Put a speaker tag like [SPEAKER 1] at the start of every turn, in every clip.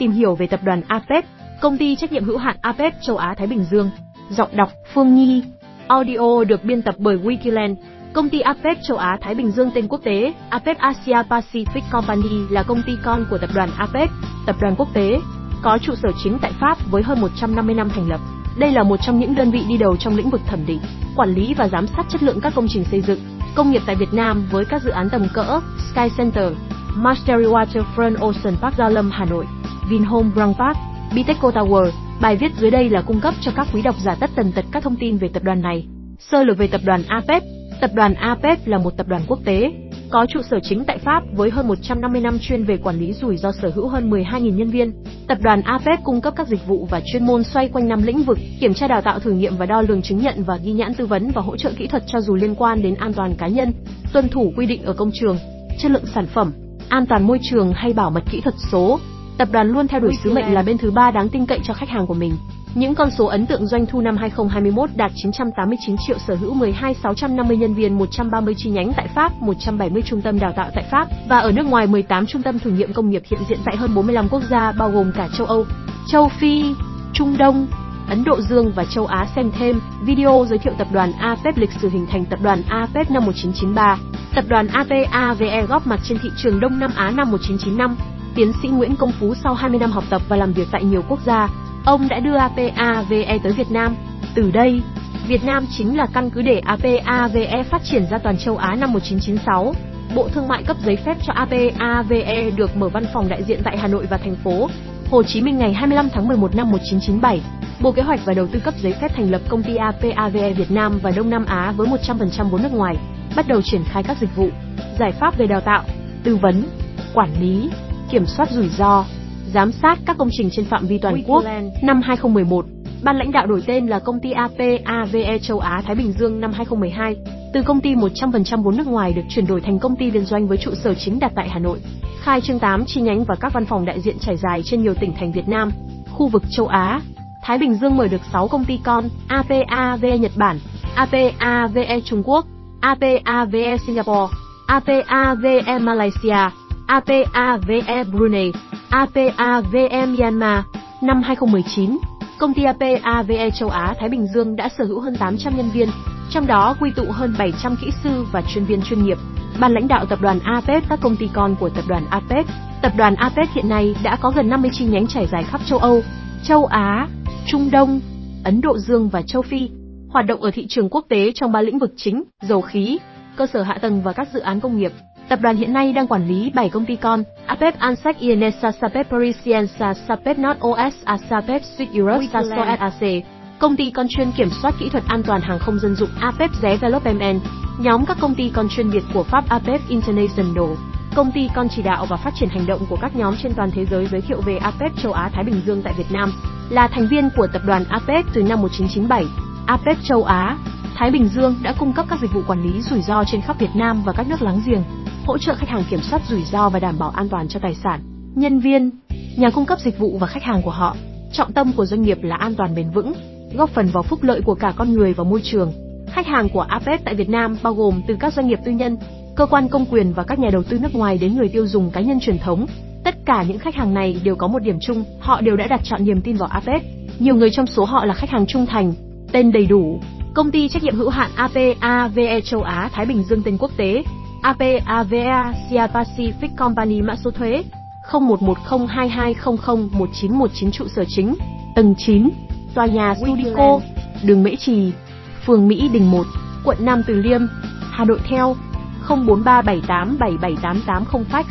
[SPEAKER 1] tìm hiểu về tập đoàn APEC, công ty trách nhiệm hữu hạn APEC châu Á Thái Bình Dương. Giọng đọc Phương Nhi. Audio được biên tập bởi Wikiland. Công ty APEC châu Á Thái Bình Dương tên quốc tế, APEC Asia Pacific Company là công ty con của tập đoàn APEC, tập đoàn quốc tế, có trụ sở chính tại Pháp với hơn 150 năm thành lập. Đây là một trong những đơn vị đi đầu trong lĩnh vực thẩm định, quản lý và giám sát chất lượng các công trình xây dựng, công nghiệp tại Việt Nam với các dự án tầm cỡ Sky Center, Mastery Waterfront Ocean Park Gia Lâm Hà Nội, Vinhome Grand Park, Biteco Tower. Bài viết dưới đây là cung cấp cho các quý độc giả tất tần tật các thông tin về tập đoàn này. Sơ lược về tập đoàn APEC. Tập đoàn APEC là một tập đoàn quốc tế, có trụ sở chính tại Pháp với hơn 150 năm chuyên về quản lý rủi ro sở hữu hơn 12.000 nhân viên. Tập đoàn APEC cung cấp các dịch vụ và chuyên môn xoay quanh năm lĩnh vực, kiểm tra đào tạo thử nghiệm và đo lường chứng nhận và ghi nhãn tư vấn và hỗ trợ kỹ thuật cho dù liên quan đến an toàn cá nhân, tuân thủ quy định ở công trường, chất lượng sản phẩm, an toàn môi trường hay bảo mật kỹ thuật số. Tập đoàn luôn theo đuổi sứ mệnh là bên thứ ba đáng tin cậy cho khách hàng của mình. Những con số ấn tượng doanh thu năm 2021 đạt 989 triệu sở hữu 12.650 nhân viên 130 chi nhánh tại Pháp, 170 trung tâm đào tạo tại Pháp và ở nước ngoài 18 trung tâm thử nghiệm công nghiệp hiện diện tại hơn 45 quốc gia bao gồm cả châu Âu, châu Phi, Trung Đông, Ấn Độ Dương và châu Á xem thêm video giới thiệu tập đoàn APEC lịch sử hình thành tập đoàn APEC năm 1993. Tập đoàn APAVE góp mặt trên thị trường Đông Nam Á năm 1995. Tiến sĩ Nguyễn Công Phú sau 20 năm học tập và làm việc tại nhiều quốc gia, ông đã đưa APAVE tới Việt Nam. Từ đây, Việt Nam chính là căn cứ để APAVE phát triển ra toàn châu Á năm 1996. Bộ Thương mại cấp giấy phép cho APAVE được mở văn phòng đại diện tại Hà Nội và thành phố Hồ Chí Minh ngày 25 tháng 11 năm 1997. Bộ Kế hoạch và Đầu tư cấp giấy phép thành lập công ty APAVE Việt Nam và Đông Nam Á với 100% vốn nước ngoài, bắt đầu triển khai các dịch vụ, giải pháp về đào tạo, tư vấn, quản lý, kiểm soát rủi ro, giám sát các công trình trên phạm vi toàn quốc. Năm 2011, ban lãnh đạo đổi tên là công ty APAVE châu Á Thái Bình Dương năm 2012. Từ công ty 100% vốn nước ngoài được chuyển đổi thành công ty liên doanh với trụ sở chính đặt tại Hà Nội. Khai trương 8 chi nhánh và các văn phòng đại diện trải dài trên nhiều tỉnh thành Việt Nam, khu vực châu Á. Thái Bình Dương mở được 6 công ty con, APAVE Nhật Bản, APAVE Trung Quốc, APAVE Singapore, APAVE Malaysia, APAVE Brunei, APAVE Myanmar. Năm 2019, công ty APAVE châu Á Thái Bình Dương đã sở hữu hơn 800 nhân viên, trong đó quy tụ hơn 700 kỹ sư và chuyên viên chuyên nghiệp. Ban lãnh đạo tập đoàn APEC các công ty con của tập đoàn APEC. Tập đoàn APEC hiện nay đã có gần 50 chi nhánh trải dài khắp châu Âu, châu Á, Trung Đông, Ấn Độ Dương và châu Phi, hoạt động ở thị trường quốc tế trong ba lĩnh vực chính: dầu khí, cơ sở hạ tầng và các dự án công nghiệp. Tập đoàn hiện nay đang quản lý 7 công ty con: APEC Ansec Ienesa Sapep Parisiensa Sapep North OS Asapep Suite Europe Saso SAC. Công ty con chuyên kiểm soát kỹ thuật an toàn hàng không dân dụng APEC Development. Nhóm các công ty con chuyên biệt của Pháp APEC International. Công ty con chỉ đạo và phát triển hành động của các nhóm trên toàn thế giới giới thiệu về APEC châu Á Thái Bình Dương tại Việt Nam. Là thành viên của tập đoàn APEC từ năm 1997, APEC châu Á Thái Bình Dương đã cung cấp các dịch vụ quản lý rủi ro trên khắp Việt Nam và các nước láng giềng, hỗ trợ khách hàng kiểm soát rủi ro và đảm bảo an toàn cho tài sản, nhân viên, nhà cung cấp dịch vụ và khách hàng của họ. Trọng tâm của doanh nghiệp là an toàn bền vững, góp phần vào phúc lợi của cả con người và môi trường. Khách hàng của APEC tại Việt Nam bao gồm từ các doanh nghiệp tư nhân, cơ quan công quyền và các nhà đầu tư nước ngoài đến người tiêu dùng cá nhân truyền thống. Tất cả những khách hàng này đều có một điểm chung, họ đều đã đặt chọn niềm tin vào APEC. Nhiều người trong số họ là khách hàng trung thành, tên đầy đủ, Công ty trách nhiệm hữu hạn APAVE châu Á Thái Bình Dương tên quốc tế APAVA Asia Pacific Company mã số thuế 011022001919 trụ sở chính, tầng 9 tòa nhà Sudico, đường Mễ Trì, phường Mỹ Đình 1 quận Nam Từ Liêm, Hà Nội theo 0437877880 fax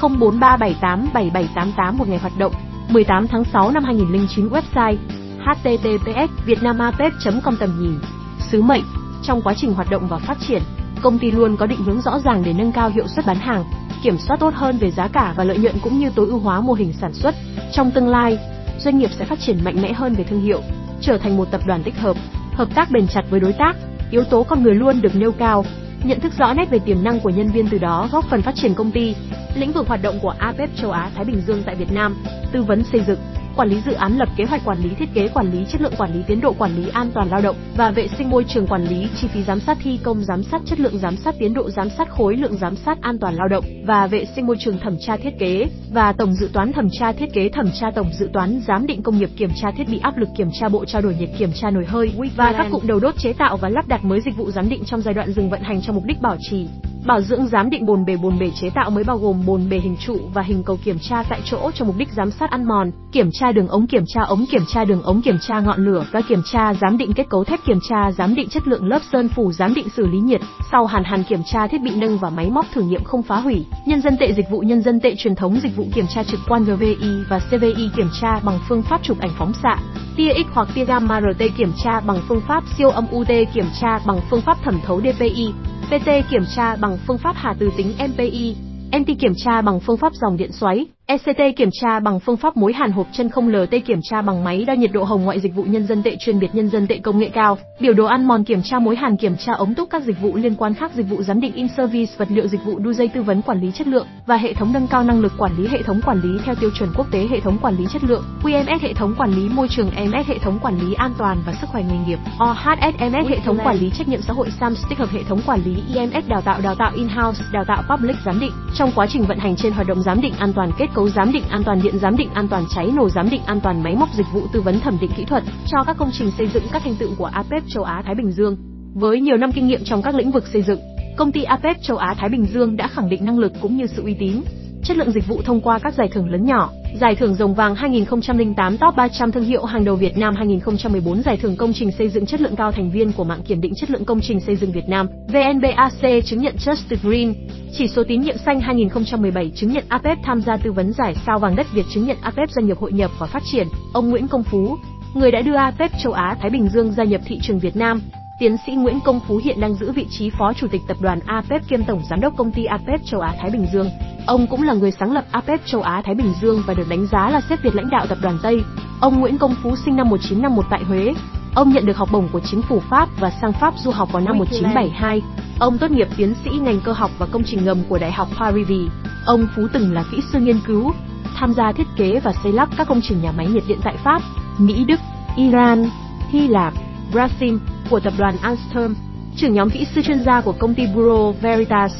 [SPEAKER 1] 0437877881 một ngày hoạt động 18 tháng 6 năm 2009 website https vietnamapep.com tầm nhìn. Sứ mệnh, trong quá trình hoạt động và phát triển công ty luôn có định hướng rõ ràng để nâng cao hiệu suất bán hàng, kiểm soát tốt hơn về giá cả và lợi nhuận cũng như tối ưu hóa mô hình sản xuất. Trong tương lai, doanh nghiệp sẽ phát triển mạnh mẽ hơn về thương hiệu, trở thành một tập đoàn tích hợp hợp tác bền chặt với đối tác. Yếu tố con người luôn được nêu cao, nhận thức rõ nét về tiềm năng của nhân viên từ đó góp phần phát triển công ty. Lĩnh vực hoạt động của APEC châu Á Thái Bình Dương tại Việt Nam, tư vấn xây dựng quản lý dự án lập kế hoạch quản lý thiết kế quản lý chất lượng quản lý tiến độ quản lý an toàn lao động và vệ sinh môi trường quản lý chi phí giám sát thi công giám sát chất lượng giám sát tiến độ giám sát khối lượng giám sát an toàn lao động và vệ sinh môi trường thẩm tra thiết kế và tổng dự toán thẩm tra thiết kế thẩm tra tổng dự toán giám định công nghiệp kiểm tra thiết bị áp lực kiểm tra bộ trao đổi nhiệt kiểm tra nồi hơi và các cụm đầu đốt chế tạo và lắp đặt mới dịch vụ giám định trong giai đoạn dừng vận hành cho mục đích bảo trì Bảo dưỡng giám định bồn bể bồn bể chế tạo mới bao gồm bồn bể hình trụ và hình cầu kiểm tra tại chỗ cho mục đích giám sát ăn mòn, kiểm tra đường ống kiểm tra ống kiểm tra đường ống kiểm tra ngọn lửa và kiểm tra giám định kết cấu thép kiểm tra giám định chất lượng lớp sơn phủ giám định xử lý nhiệt, sau hàn hàn kiểm tra thiết bị nâng và máy móc thử nghiệm không phá hủy. Nhân dân tệ dịch vụ nhân dân tệ truyền thống dịch vụ kiểm tra trực quan GVI và CVI kiểm tra bằng phương pháp chụp ảnh phóng xạ, tia X hoặc tia gamma RT kiểm tra bằng phương pháp siêu âm UT kiểm tra bằng phương pháp thẩm thấu DPI, PT kiểm tra bằng phương pháp hà từ tính MPI, NT kiểm tra bằng phương pháp dòng điện xoáy, ECT kiểm tra bằng phương pháp mối hàn hộp chân không LT kiểm tra bằng máy đo nhiệt độ hồng ngoại dịch vụ nhân dân tệ chuyên biệt nhân dân tệ công nghệ cao, biểu đồ ăn mòn kiểm tra mối hàn kiểm tra ống túc các dịch vụ liên quan khác dịch vụ giám định in service vật liệu dịch vụ đu dây tư vấn quản lý chất lượng và hệ thống nâng cao năng lực quản lý hệ thống quản lý theo tiêu chuẩn quốc tế hệ thống quản lý chất lượng, QMS hệ thống quản lý môi trường MS hệ thống quản lý an toàn và sức khỏe nghề nghiệp, OHSMS hệ thống quản lý trách nhiệm xã hội SAMS tích hợp hệ thống quản lý IMS đào tạo đào tạo in-house, đào tạo public giám định. Trong quá trình vận hành trên hoạt động giám định an toàn kết cấu giám định an toàn điện giám định an toàn cháy nổ giám định an toàn máy móc dịch vụ tư vấn thẩm định kỹ thuật cho các công trình xây dựng các thành tựu của APEC châu Á Thái Bình Dương. Với nhiều năm kinh nghiệm trong các lĩnh vực xây dựng, công ty APEC châu Á Thái Bình Dương đã khẳng định năng lực cũng như sự uy tín, chất lượng dịch vụ thông qua các giải thưởng lớn nhỏ, Giải thưởng Rồng Vàng 2008 Top 300 thương hiệu hàng đầu Việt Nam 2014 Giải thưởng công trình xây dựng chất lượng cao thành viên của mạng kiểm định chất lượng công trình xây dựng Việt Nam VNBAC chứng nhận Just Green. Chỉ số tín nhiệm xanh 2017 chứng nhận APEP tham gia tư vấn giải sao vàng đất Việt chứng nhận APEP doanh nghiệp hội nhập và phát triển. Ông Nguyễn Công Phú, người đã đưa APEP châu Á Thái Bình Dương gia nhập thị trường Việt Nam Tiến sĩ Nguyễn Công Phú hiện đang giữ vị trí Phó Chủ tịch Tập đoàn APEP kiêm Tổng Giám đốc Công ty APEP Châu Á Thái Bình Dương. Ông cũng là người sáng lập APEP Châu Á Thái Bình Dương và được đánh giá là xếp Việt lãnh đạo tập đoàn Tây. Ông Nguyễn Công Phú sinh năm 1951 tại Huế. Ông nhận được học bổng của chính phủ Pháp và sang Pháp du học vào năm 1972. Ông tốt nghiệp tiến sĩ ngành cơ học và công trình ngầm của Đại học Paris. Ông Phú từng là kỹ sư nghiên cứu, tham gia thiết kế và xây lắp các công trình nhà máy nhiệt điện tại Pháp, Mỹ, Đức, Iran, Hy Lạp, Brazil của tập đoàn Alstom, trưởng nhóm kỹ sư chuyên gia của công ty Bureau Veritas,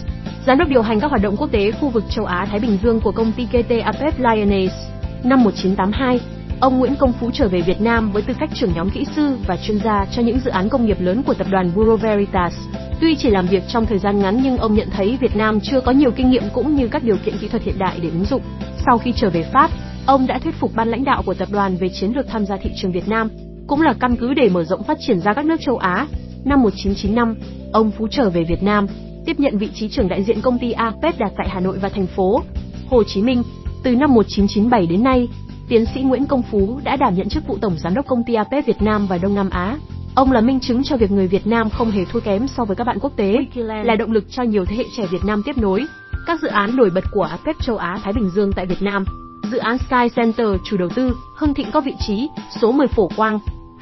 [SPEAKER 1] giám đốc điều hành các hoạt động quốc tế khu vực châu Á Thái Bình Dương của công ty KT Apep Lyonnaise. Năm 1982, ông Nguyễn Công Phú trở về Việt Nam với tư cách trưởng nhóm kỹ sư và chuyên gia cho những dự án công nghiệp lớn của tập đoàn Bureau Veritas. Tuy chỉ làm việc trong thời gian ngắn nhưng ông nhận thấy Việt Nam chưa có nhiều kinh nghiệm cũng như các điều kiện kỹ thuật hiện đại để ứng dụng. Sau khi trở về Pháp, ông đã thuyết phục ban lãnh đạo của tập đoàn về chiến lược tham gia thị trường Việt Nam cũng là căn cứ để mở rộng phát triển ra các nước châu Á. Năm 1995, ông Phú trở về Việt Nam, tiếp nhận vị trí trưởng đại diện công ty APEC đặt tại Hà Nội và thành phố Hồ Chí Minh. Từ năm 1997 đến nay, tiến sĩ Nguyễn Công Phú đã đảm nhận chức vụ tổng giám đốc công ty APEC Việt Nam và Đông Nam Á. Ông là minh chứng cho việc người Việt Nam không hề thua kém so với các bạn quốc tế, là động lực cho nhiều thế hệ trẻ Việt Nam tiếp nối các dự án nổi bật của APEC châu Á Thái Bình Dương tại Việt Nam. Dự án Sky Center chủ đầu tư, Hưng Thịnh có vị trí số 10 Phổ Quang,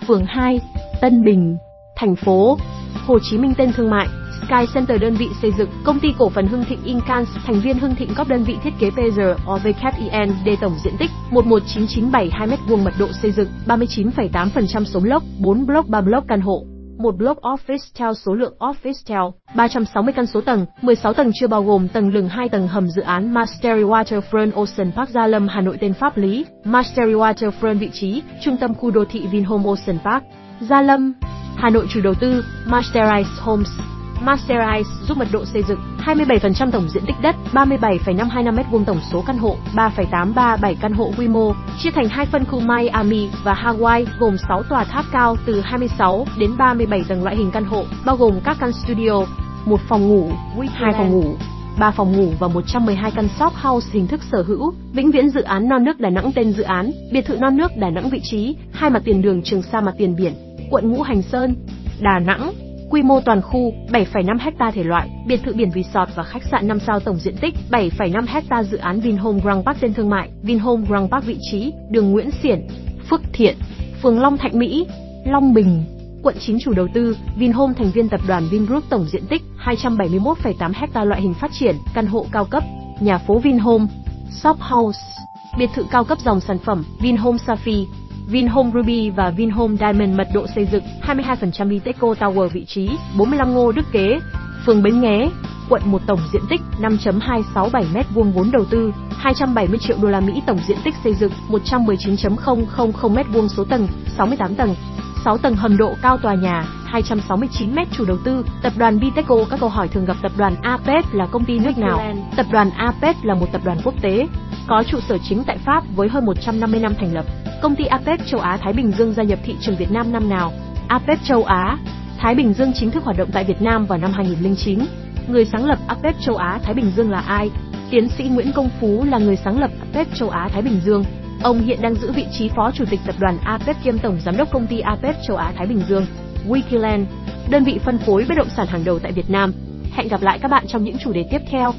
[SPEAKER 1] phường 2, Tân Bình, thành phố Hồ Chí Minh tên thương mại. Sky Center đơn vị xây dựng, công ty cổ phần Hưng Thịnh Incans, thành viên Hưng Thịnh góp đơn vị thiết kế PZ OVKIN, D tổng diện tích 11992 m2 mật độ xây dựng 39,8% số block, 4 block 3 block căn hộ một block office theo số lượng office theo 360 căn số tầng, 16 tầng chưa bao gồm tầng lửng 2 tầng hầm dự án Mastery Waterfront Ocean Park Gia Lâm Hà Nội tên pháp lý, Mastery Waterfront vị trí, trung tâm khu đô thị Vinhome Ocean Park, Gia Lâm, Hà Nội chủ đầu tư, Masterize Homes. Masterize giúp mật độ xây dựng 27% tổng diện tích đất, 37,525 m2 tổng số căn hộ, 3,837 căn hộ quy mô, chia thành hai phân khu Miami và Hawaii, gồm 6 tòa tháp cao từ 26 đến 37 tầng loại hình căn hộ, bao gồm các căn studio, một phòng ngủ, hai phòng ngủ, 3 phòng ngủ và 112 căn shop house hình thức sở hữu, vĩnh viễn dự án non nước Đà Nẵng tên dự án, biệt thự non nước Đà Nẵng vị trí, hai mặt tiền đường Trường Sa mặt tiền biển, quận Ngũ Hành Sơn, Đà Nẵng. Quy mô toàn khu 7,5 ha thể loại, biệt thự biển resort và khách sạn 5 sao tổng diện tích 7,5 ha dự án Vinhome Grand Park tên thương mại, Vinhome Grand Park vị trí, đường Nguyễn Xiển, Phước Thiện, phường Long Thạnh Mỹ, Long Bình, quận 9 chủ đầu tư, Vinhome thành viên tập đoàn Vingroup tổng diện tích 271,8 ha loại hình phát triển, căn hộ cao cấp, nhà phố Vinhome, shop house, biệt thự cao cấp dòng sản phẩm Vinhome Safi, Vinhome Ruby và Vinhome Diamond mật độ xây dựng 22% Viteco Tower vị trí 45 Ngô Đức Kế, phường Bến Nghé, quận 1 tổng diện tích 5.267 m2 vốn đầu tư 270 triệu đô la Mỹ tổng diện tích xây dựng 119.000 m2 số tầng 68 tầng. 6 tầng hầm độ cao tòa nhà 269 m chủ đầu tư. Tập đoàn Viteco các câu hỏi thường gặp tập đoàn APEC là công ty nước nào? Tập đoàn APEC là một tập đoàn quốc tế có trụ sở chính tại Pháp với hơn 150 năm thành lập công ty APEC châu Á Thái Bình Dương gia nhập thị trường Việt Nam năm nào APEC châu Á Thái Bình Dương chính thức hoạt động tại Việt Nam vào năm 2009 Người sáng lập APEC châu Á Thái Bình Dương là ai? Tiến sĩ Nguyễn Công Phú là người sáng lập APEC châu Á Thái Bình Dương. Ông hiện đang giữ vị trí phó chủ tịch tập đoàn APEC kiêm tổng giám đốc công ty APEC châu Á Thái Bình Dương, Wikiland, đơn vị phân phối bất động sản hàng đầu tại Việt Nam. Hẹn gặp lại các bạn trong những chủ đề tiếp theo.